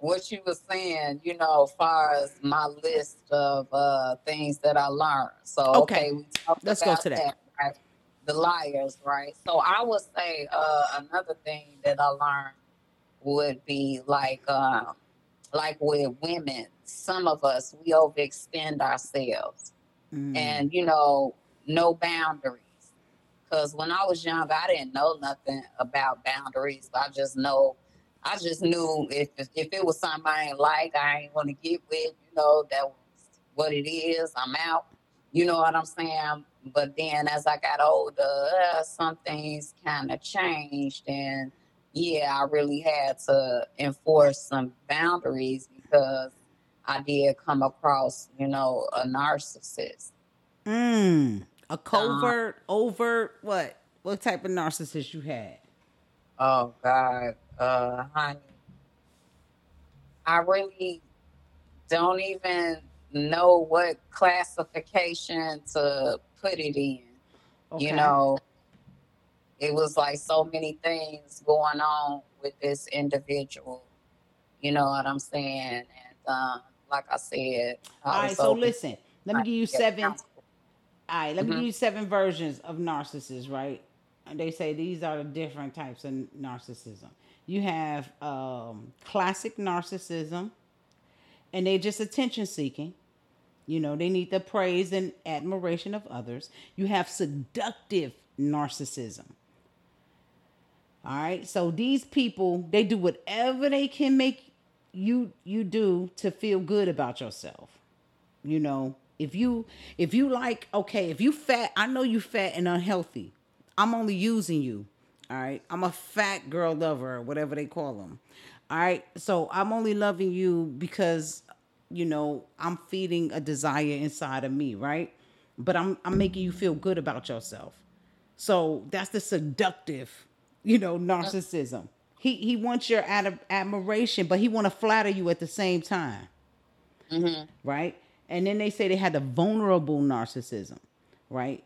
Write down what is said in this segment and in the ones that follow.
what you were saying, you know, as far as my list of uh things that I learned. So Okay. okay, Let's go to that. right? The liars, right? So I would say uh another thing that I learned would be like um like with women, some of us we overextend ourselves Mm. and you know, no boundaries. Because when I was young, I didn't know nothing about boundaries. I just know, I just knew if if, it was something I ain't like, I ain't want to get with. You know, that was what it is. I'm out. You know what I'm saying? But then as I got older, uh, some things kind of changed, and yeah, I really had to enforce some boundaries because I did come across, you know, a narcissist. Mm. A Uh, covert, overt, what? What type of narcissist you had? Oh God, uh, honey, I really don't even know what classification to put it in. Okay. You know, it was like so many things going on with this individual. You know what I'm saying? And um, like I said, All I right, was so listen. Let me give you seven. counsel. All right, let me Mhm. give you seven versions of narcissists, right? They say these are the different types of narcissism. You have um, classic narcissism, and they're just attention seeking. You know, they need the praise and admiration of others. You have seductive narcissism. All right. So these people, they do whatever they can make you you do to feel good about yourself. You know, if you if you like, okay, if you fat, I know you fat and unhealthy. I'm only using you. All right. I'm a fat girl lover, or whatever they call them. All right. So I'm only loving you because, you know, I'm feeding a desire inside of me, right? But I'm I'm making you feel good about yourself. So that's the seductive, you know, narcissism. He he wants your ad- admiration, but he want to flatter you at the same time, Mhm. right? And then they say they had the vulnerable narcissism, right?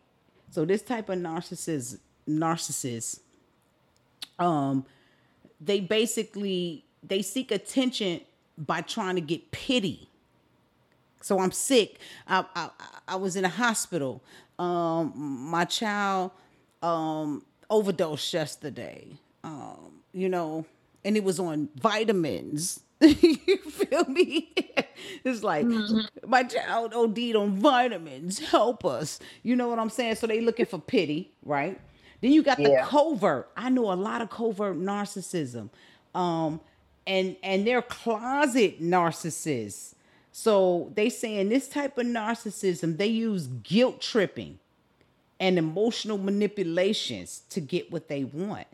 So this type of narcissist narcissist, um, they basically they seek attention by trying to get pity. So I'm sick. I I, I was in a hospital. Um, my child um, overdosed yesterday. Um, you know, and it was on vitamins. you feel me? it's like my child OD'd on vitamins. Help us. You know what I'm saying? So they looking for pity, right? Then you got the covert. I know a lot of covert narcissism. Um, and and they're closet narcissists. So they saying this type of narcissism, they use guilt tripping and emotional manipulations to get what they want.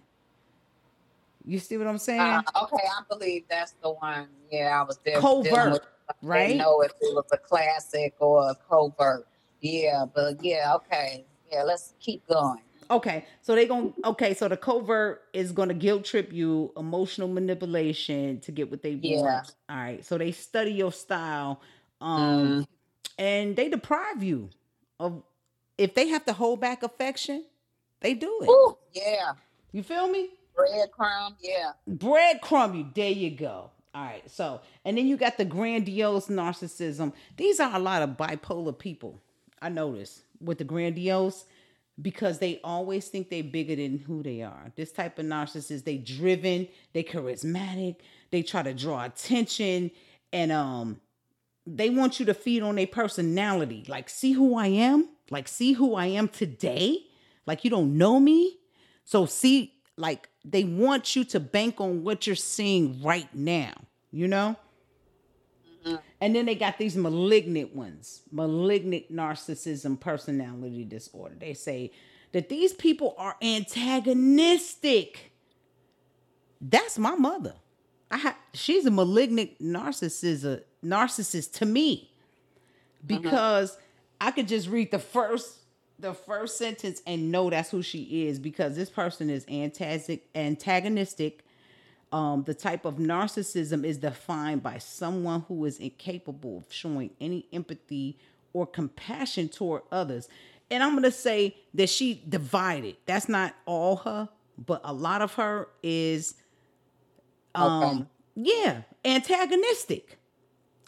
You see what I'm saying? Uh, okay, I believe that's the one. Yeah, I was there Covert, with. I right? didn't know if it was a classic or a covert. Yeah, but yeah, okay. Yeah, let's keep going. Okay, so they going to okay, so the covert is going to guilt trip you, emotional manipulation to get what they Yeah. want. All right, so they study your style, um, Mm, and they deprive you of if they have to hold back affection, they do it. Ooh, yeah, You feel me? Breadcrumb. Yeah. breadcrumb you. There you go. All right. So, and then you got the grandiose narcissism. These are a lot of bipolar people. I notice with the grandiose because they always think they're bigger than who they are. This type of narcissist, they driven, they charismatic, they try to draw attention, and um, they want you to feed on their personality. Like, see who I am. Like, see who I am today. Like, you don't know me. So see, like they want you to bank on what you're seeing right now, you know? Mhm. And then they got these malignant ones, malignant narcissism personality disorder. They say that these people are antagonistic. That's my mother. I ha- she's a malignant narcissist, narcissist to me because I could just read the first the first sentence and know that's who she is because this person is antagonistic antagonistic um, the type of narcissism is defined by someone who is incapable of showing any empathy or compassion toward others. And I'm going to say that she divided. That's not all her, but a lot of her is um Yeah, antagonistic.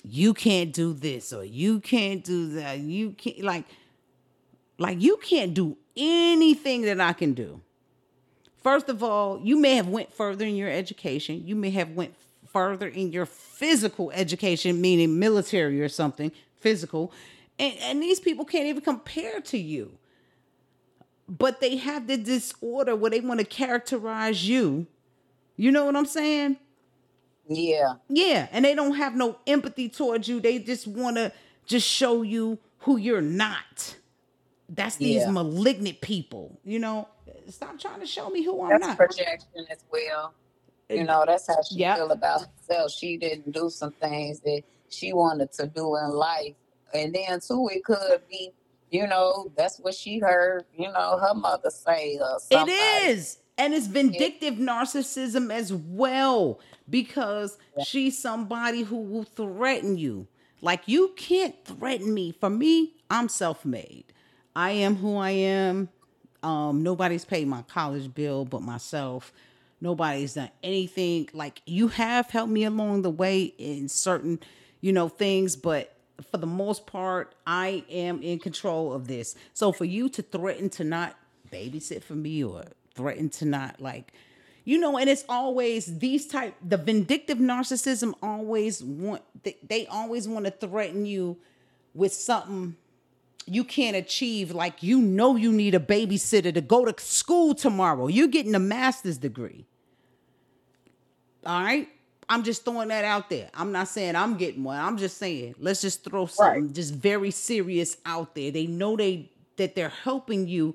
You can't do this or you can't do that. You can't like like you can't do anything that I can do. First of all, you may have went further in your education. You may have went further in your physical education, meaning military or something, physical. And, and these people can't even compare to you. But they have the disorder where they want to characterize you. You know what I'm saying? Yeah. Yeah, and they don't have no empathy towards you. They just want to just show you who you're not. That's these Yeah. malignant people. You know, stop trying to show me who I'm That's not. projection as well. You know, that's how she Yep. feel about herself. She didn't do some things that she wanted to do in life. And then too, it could be, you know, that's what she heard, you know, her mother say or somebody. It is. And it's vindictive narcissism as well because she's somebody who will threaten you. Like, you can't threaten me. For me, I'm self made. I am who I am. Um, nobody's paid my college bill but myself. Nobody's done anything. Like, you have helped me along the way in certain, you know, things, but for the most part, I am in control of this. So for you to threaten to not babysit for me or threaten to not like you know and it's always these type the vindictive narcissism always want they, they always want to threaten you with something you can't achieve like you know you need a babysitter to go to school tomorrow. You're getting a master's degree. All right? I'm just throwing that out there. I'm not saying i'm getting one. I'm just saying let's just throw something just very serious out there. They know they that they're helping you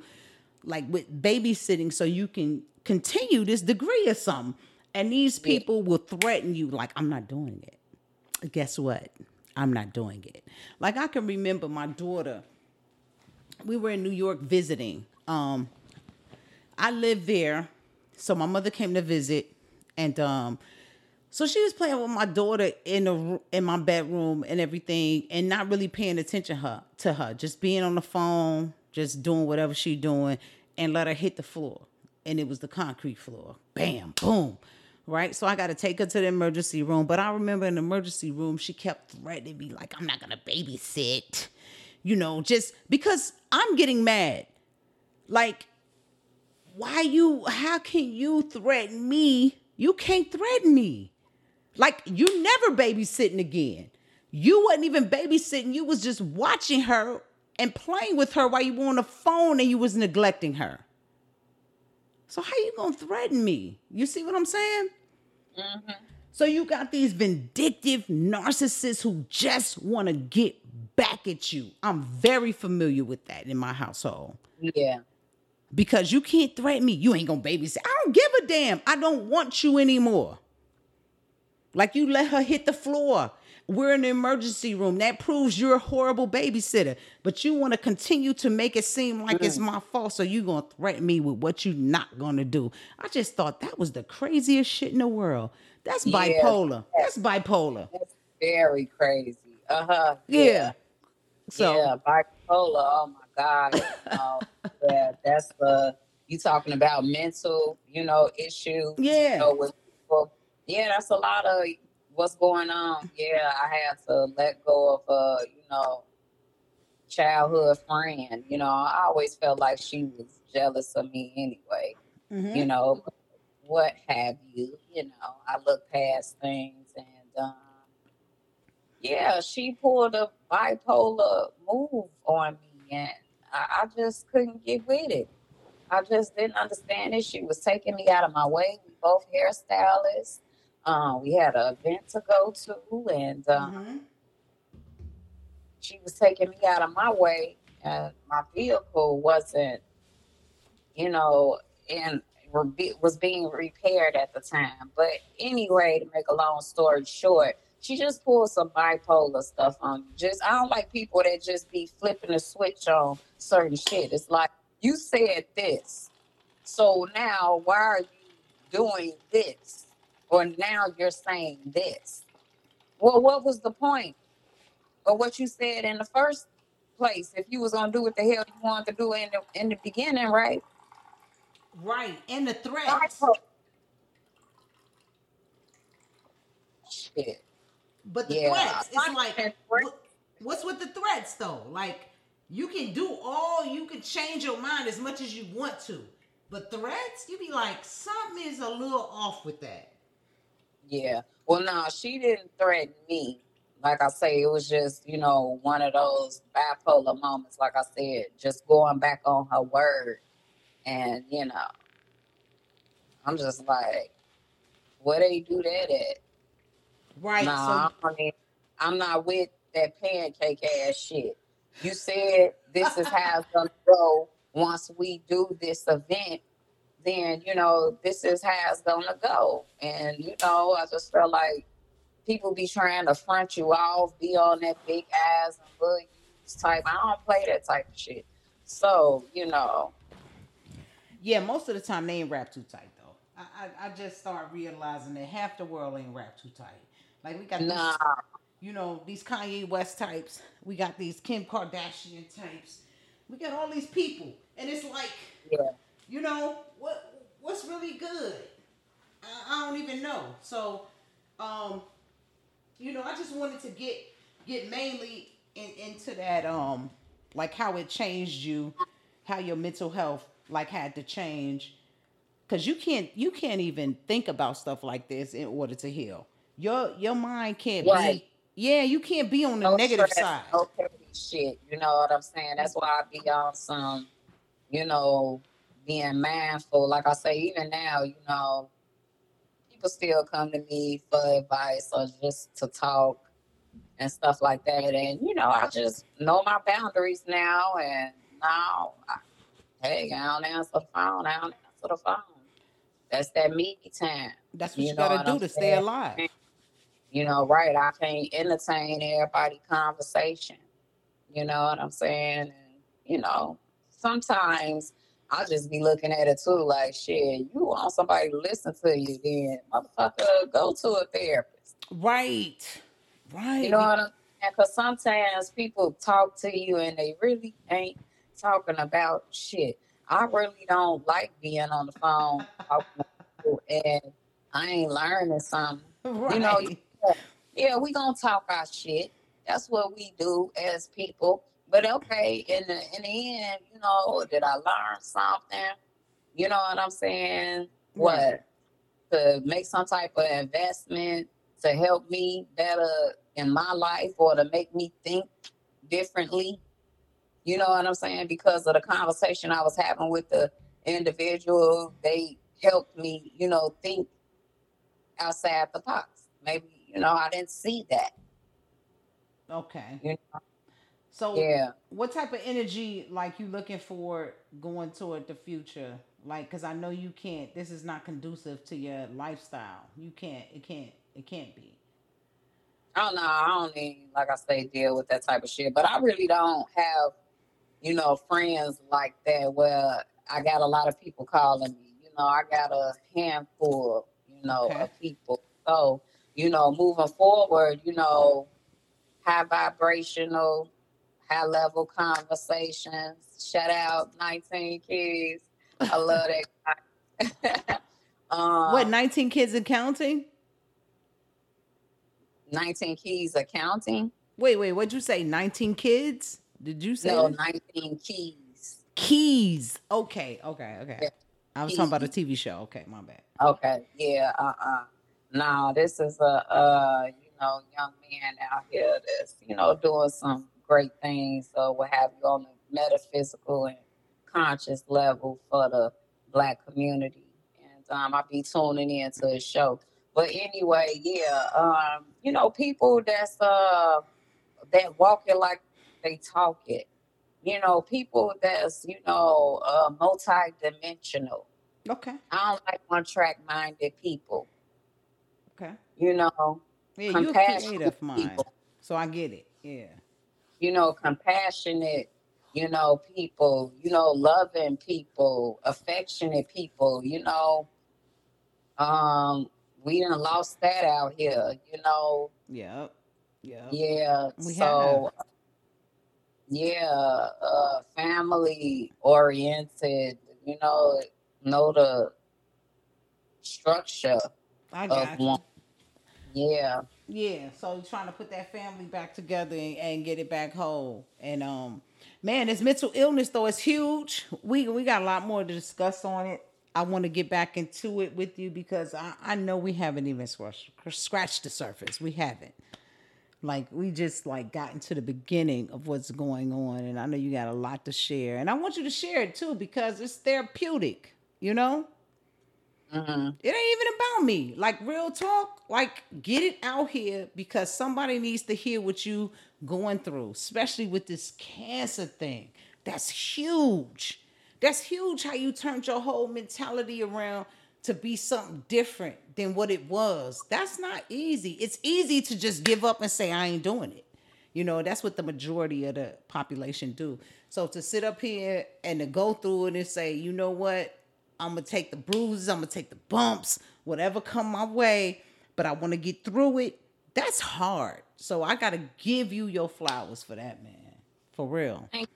like with babysitting so you can continue this degree or something. And these people will threaten you like i'm not doing it. Guess what? I'm not doing it. Like i can remember my daughter we were in new york visiting um I lived there, so my mother came to visit, and um, so she was playing with my daughter in the in my bedroom and everything, and not really paying attention her to her, just being on the phone, just doing whatever she doing, and let her hit the floor, and it was the concrete floor, bam, boom. Right, so I got to take her to the emergency room. But I remember in the emergency room, she kept threatening me, like, I'm not gonna babysit, you know, just because I'm getting mad. Like, why you how can you threaten me? You can't threaten me. Like you never babysitting again. You wasn't even babysitting. You was just watching her and playing with her while you were on the phone and you was neglecting her. So how you gonna threaten me? You see what i'm saying mm-hmm. So you got these vindictive narcissists who just want to get back at you i'm very familiar with that in my household Yeah. because you can't threaten me. You ain't gonna babysit. I don't give a damn. I don't want you anymore. Like you let her hit the floor. We're in the emergency room. That proves you're a horrible babysitter. But you want to continue to make it seem like it's mm. my fault. So you gonna threaten me with what you're not gonna do. I just thought that was the craziest shit in the world. That's Yeah. bipolar. That's bipolar. That's very crazy. Uh huh. Yeah. So yeah, bipolar. Oh my God. Uh, yeah, that's the you talking about mental, you know, issues. Yeah. You know, with people. Yeah, that's a lot of what's going on. Yeah, I had to let go of uh, you know, childhood friend. You know, I always felt like she was jealous of me anyway. mhm. You know, what have you? You know, I look past things and um yeah, she pulled a bipolar move on me and I, I just couldn't get with it. I just didn't understand it. She was taking me out of my way. We both hairstylists. Um, we had an event to go to, and um, Mhm. she was taking me out of my way, and my vehicle wasn't, you know, in was being repaired at the time. But anyway, to make a long story short, she just pulled some bipolar stuff on you. Just I don't like people that just be flipping the switch on certain shit. It's like you said this, so now why are you doing this? Or now you're saying this. Well, what was the point of what you said in the first place? If you was gonna do what the hell you wanted to do in the in the beginning, right? Right. And the threats. Shit. But the Yeah, threats, it's like, what's with the threats though? Like, you can do all, you can change your mind as much as you want to, but threats, you be like, something is a little off with that. Yeah. Well, no, she didn't threaten me. Like I say, it was just, you know, one of those bipolar moments. Like I said, just going back on her word. And, you know, I'm just like, where they do that at? Right. Nah, I mean, I'm not with that pancake ass shit. You said this is how it's gonna go once we do this event. Then you know this is how it's gonna go, and you know I just felt like people be trying to front you off, be on that big ass and type. I don't play that type of shit. So you know, so, yeah, most of the time they ain't wrapped too tight though. I, I, I just start realizing that half the world ain't wrapped too tight. Like we got these, nah, you know, these Kanye West types. We got these Kim Kardashian types. We got all these people, and it's like, yeah, you know, what what's really good? I, I don't even know. So, um, you know, I just wanted to get get mainly in, into that, um, like how it changed you, how your mental health like had to change, because you can't you can't even think about stuff like this in order to heal. Your your mind can't Right. be. Yeah, you can't be on the no negative stress, side. no shit. You know what I'm saying? That's why I be on some, you know, being mindful. Like I say, even now, you know, people still come to me for advice or just to talk and stuff like that. And you know, I just know my boundaries now. And now, I, hey, I don't answer the phone. I don't answer the phone. That's that me time. That's what You you, know gotta do I'm to stay alive. You know, right? I can't entertain everybody conversation. You know what I'm saying? And you know, sometimes I just be looking at it too, like shit. You want somebody to listen to you, then motherfucker, go to a therapist. Right. Right. You know what I'm saying? Because sometimes people talk to you and they really ain't talking about shit. I really don't like being on the phone talking to people and I ain't learning something. right. you know, Yeah, we gonna talk our shit. That's what we do as people. But okay, in the in the end, you know, did I learn something? You know what I'm saying? What to make some type of investment to help me better in my life or to make me think differently. You know what I'm saying? Because of the conversation I was having with the individual, they helped me, you know, think outside the box. Maybe, you know, I didn't see that. okay. You know? So Yeah. what type of energy like you looking for going toward the future? Like, cause I know you can't. This is not conducive to your lifestyle. You can't. It can't. It can't be. Oh, I don't know. I don't even, like I say, deal with that type of shit. But I really don't have, you know, friends like that where I got a lot of people calling me. You know, I got a handful, you know, Okay. of people. So, you know, moving forward, you know, high vibrational, high level conversations. Shout out 19 kids. I love that um, what? Nineteen kids and counting? 19 keys accounting? Wait, wait. What'd you say? Nineteen kids? Did you say No, that? 19 keys. keys? Okay. Okay. Okay. Yeah. I was talking about a TV show. Okay, my bad. Okay, yeah, uh-uh. No, this is a, uh, you know, young man out here that's, you know, doing some great things or what have you on the metaphysical and conscious level for the black community. And um, I'll be tuning into his show. But anyway, yeah, um, you know, people that's uh that walk it like they talk it. You know, people that's, you know, uh multi-dimensional. Okay. I don't like one track minded people. Okay. You know, Yeah, you're Compassionate creative mind, people. so I get it. Yeah. you know, compassionate, you know, people, you know, loving people, affectionate people, you know. Um, we didn't lost that out here, you know. Yep. Yep. Yeah. We so yeah, uh family oriented, you know, know the structure I of got you. one. Yeah. Yeah, so trying to put that family back together and, and get it back whole. And um, man, this mental illness though is huge. We we got a lot more to discuss on it. I want to get back into it with you because I, I know we haven't even scratched, scratched the surface. We haven't. Like we just like gotten to the beginning of what's going on, and I know you got a lot to share, and I want you to share it too because it's therapeutic. You know. hmm It ain't even about me. Like real talk, like get it out here because somebody needs to hear what you going through, especially with this cancer thing. That's huge. That's huge how you turned your whole mentality around to be something different than what it was. That's not easy. It's easy to just give up and say I ain't doing it. You know, that's what the majority of the population do. So to sit up here and to go through it and say, you know what, I'm gonna take the bruises, I'm gonna take the bumps, whatever come my way, but I want to get through it. That's hard. So I gotta give you your flowers for that, man. For real. Thank,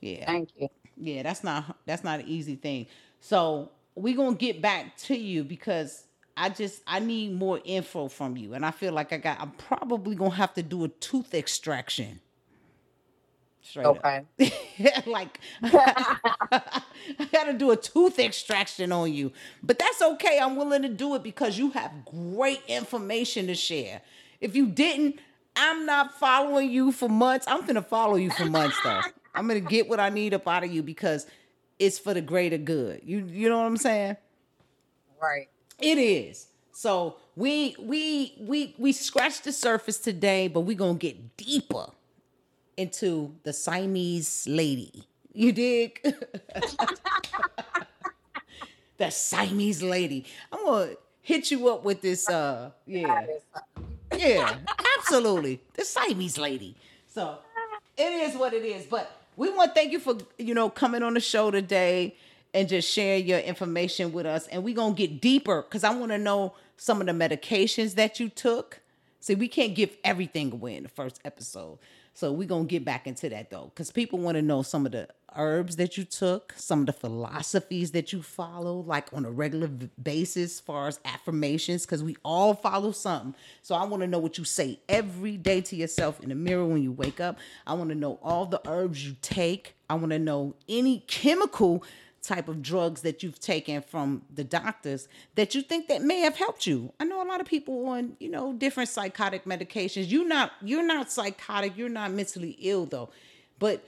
Yeah. thank you. Yeah, that's not that's not an easy thing. So we gonna get back to you because I just I need more info from you, and I feel like I got I'm probably gonna have to do a tooth extraction. Straight up. Okay. like I gotta do a tooth extraction on you. But that's okay. I'm willing to do it because you have great information to share. If you didn't, I'm not following you for months. I'm gonna follow you for months though. I'm gonna get what I need up out of you because it's for the greater good. You you know what I'm saying? Right. It is. So we we we we scratched the surface today, but we're gonna get deeper into the Siamese lady. You dig? the Siamese lady. I'm gonna hit you up with this uh yeah. Yeah, absolutely. The Siamese lady. So it is what it is. But we want to thank you for you know coming on the show today and just sharing your information with us. And we're gonna get deeper because I want to know some of the medications that you took. See, we can't give everything away in the first episode. So we're gonna get back into that though. Because people want to know some of the herbs that you took, some of the philosophies that you follow, like on a regular basis, as far as affirmations, because we all follow something. So I want to know what you say every day to yourself in the mirror when you wake up. I want to know all the herbs you take. I want to know any chemical type of drugs that you've taken from the doctors that you think that may have helped you. I know a lot of people on, you know, different psychotic medications. You're not you're not psychotic, you're not mentally ill though. But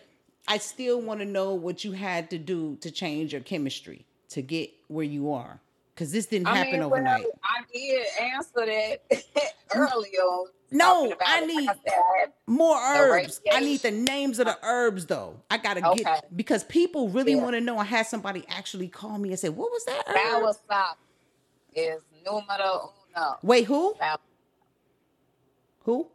I still want to know what you had to do to change your chemistry to get where you are. Cuz this didn't I happen mean, overnight. well, I did answer that earlier. No, I need- I said, More herbs. I need the names of the uh, herbs though. I gotta Okay. get because people really Yeah. want to know. I had somebody actually call me and say, "What was that?" herb?" Sour sop is numero uno. Wait, who? Sour, Who?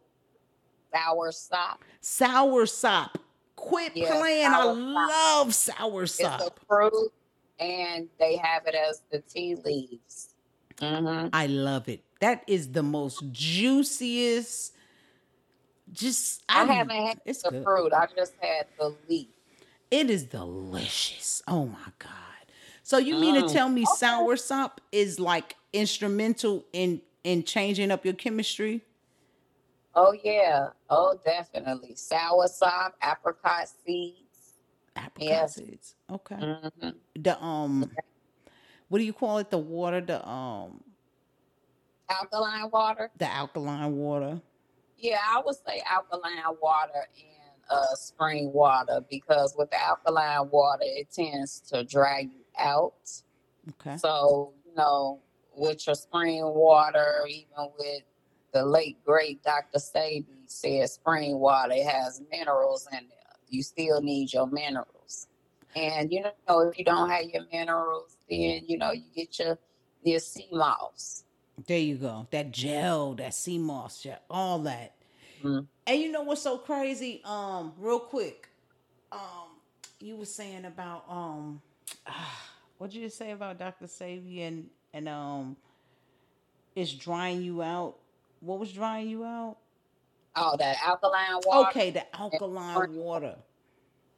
sour sop. Sour sop. Quit Yeah, playing. I sour love sour It's a fruit, and they have it as the tea leaves. hmm I love it. That is the most juiciest. Just I I, haven't had it's the good. fruit. I just had the leaf. It is delicious. Oh my god. So you mean to Mm. tell me Okay. sour sop is like instrumental in in changing up your chemistry? Oh yeah. Oh definitely. Sour sop, apricot seeds. Apricot Yes. seeds. Okay. hmm The um what do you call it? The water, the um Alkaline water. the alkaline water. Yeah, I would say alkaline water and uh, spring water because with the alkaline water, it tends to dry you out. Okay. So, you know, with your spring water, even with the late great Dr. Sebi said spring water has minerals in it. You still need your minerals. And you know, if you don't have your minerals, then you know, you get your your sea moss. There you go. That gel, that sea moss gel, all that. Mhm. And you know what's so crazy? Um, real quick, um, you were saying about um, what did you say about Dr. Sebi and and um, it's drying you out. What was drying you out? Oh, that alkaline water. Okay, the alkaline water.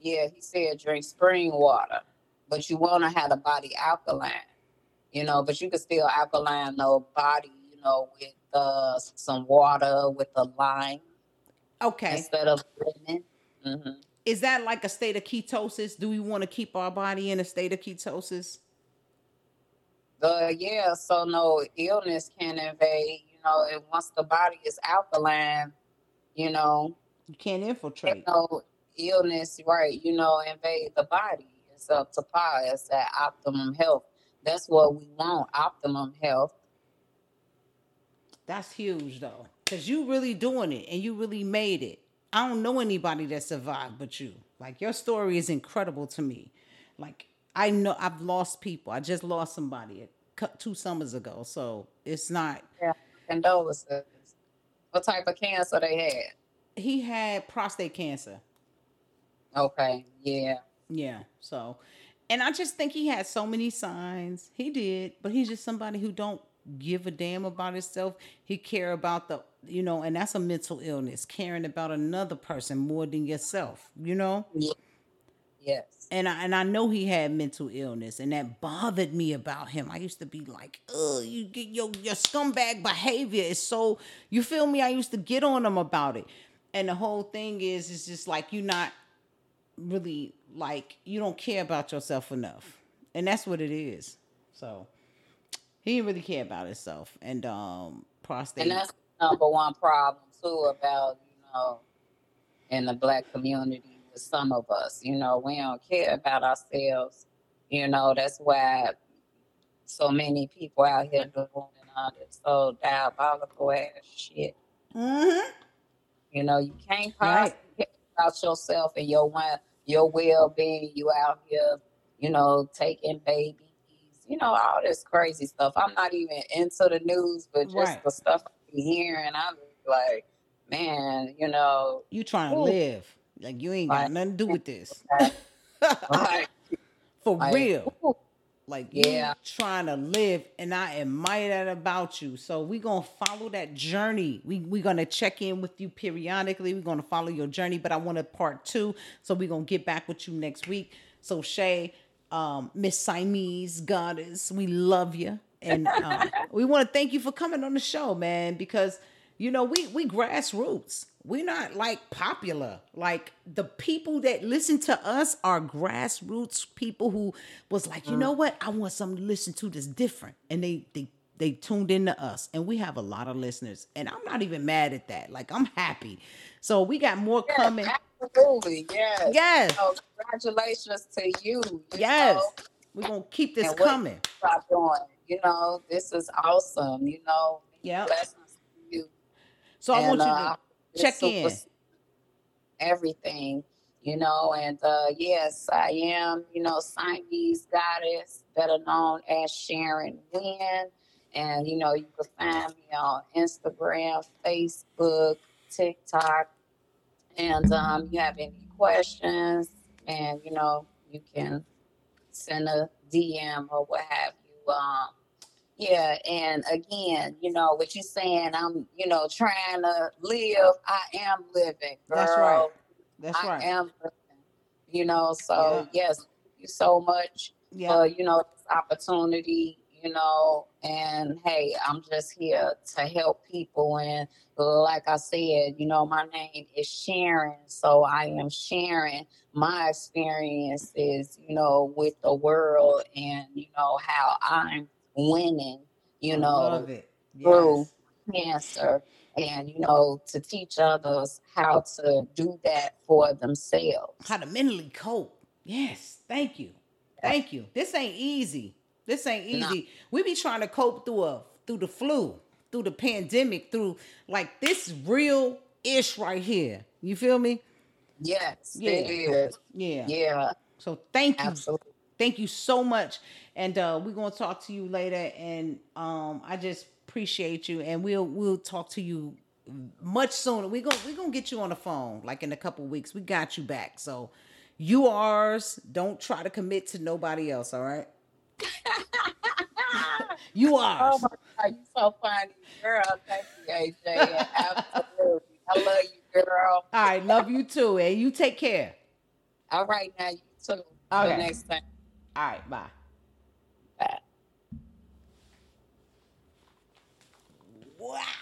Yeah, he said drink spring water, but you want to have the body alkaline, you know. But you can still alkaline the body, you know, with uh, some water with a lime Okay. instead of lemon. hmm Is that like a state of ketosis? Do we want to keep our body in a state of ketosis? Uh, yeah, so no illness can invade. You know, and once the body is alkaline, you know, You can't infiltrate. no illness, right? You know, invade the body. It's up to par. It's that optimum health. That's what we want, optimum health. That's huge though. Cause you really doing it and you really made it. I don't know anybody that survived but you. Like your story is incredible to me. Like I know I've lost people. I just lost somebody two summers ago. So it's not Yeah. Condolences. What type of cancer they had? he had prostate cancer. Okay, yeah. Yeah. So, and I just think he had so many signs. He did, but he's just somebody who don't give a damn about himself. He care about the, you know, and that's a mental illness, caring about another person more than yourself, you know? Yes. And I and I know he had mental illness, and that bothered me about him. I used to be like, "Oh, you get your your scumbag behavior is so." You feel me? I used to get on him about it, and the whole thing is, is just like you're not really like you don't care about yourself enough, and that's what it is. So he didn't really care about himself, and um, prostate. And that's number one problem too about, you know, in the black community with some of us. You know, we don't care about ourselves. You know, that's why so many people out here doing all this so diabolical ass shit. mm-hmm. You know, you can't Right. possibly care about yourself and your one your well being. You out here, you know, taking babies, you know, all this crazy stuff. I'm not even into the news, but just Right. the stuff I'm hearing, I'm like, man, you know, You trying to Ooh. live like you ain't got Like- nothing to do with this. like, For like, real. ooh, Like Yeah. you trying to live, and I admire that about you. So we gonna follow that journey. We we gonna check in with you periodically. We're gonna follow your journey, but I want a part two, so we gonna get back with you next week. So Shay, um, Miss Siamese Goddess, we love you, and um, we want to thank you for coming on the show, man. Because you know we we grassroots. We're not like popular. Like the people that listen to us are grassroots people who was like, you know what? I want something to listen to that's different. And they they they tuned into us. And we have a lot of listeners. And I'm not even mad at that. Like I'm happy. So we got more yes, coming. absolutely, yes. Yes. So congratulations to you. you Yes. know, We're gonna keep this coming. doing. You know, this is awesome. You know, to. So I want you to uh, check in. Everything, you know, and uh yes, I am, you know, Siamese goddess, better known as Sharon Wynn. And you know, you can find me on Instagram, Facebook, TikTok. And um you have any questions, and you know, you can send a DM or what have you. Um yeah, and again, you know, what you're saying, I'm, you know, trying to live. I am living, girl. That's right. That's I right. am living. You know, so yes, thank you so much Yeah. for, you know, this opportunity, you know, and hey, I'm just here to help people. And like I said, you know, my name is Sharon. So I am sharing my experiences, you know, with the world and, you know, how I'm winning, you know, it. through cancer and you know to teach others how to do that for themselves how to mentally cope. Yes, thank you, thank you. This ain't easy. This ain't No. easy. We be trying to cope through a through the flu, through the pandemic, through like this real ish right here. You feel me? yes Yeah. it is Yeah. yeah So thank you, absolutely thank you so much, and uh, we're gonna talk to you later. And um, I just appreciate you, and we'll we'll talk to you much sooner. We gonna we gonna get you on the phone like in a couple weeks. We got you back. So you ours. Don't try to commit to nobody else. All right. You oh my god you so funny girl thank you aj absolutely i love you girl All right. Love you too, and you take care. all right now you too Okay. Next time All right. Bye. Bye. Wow.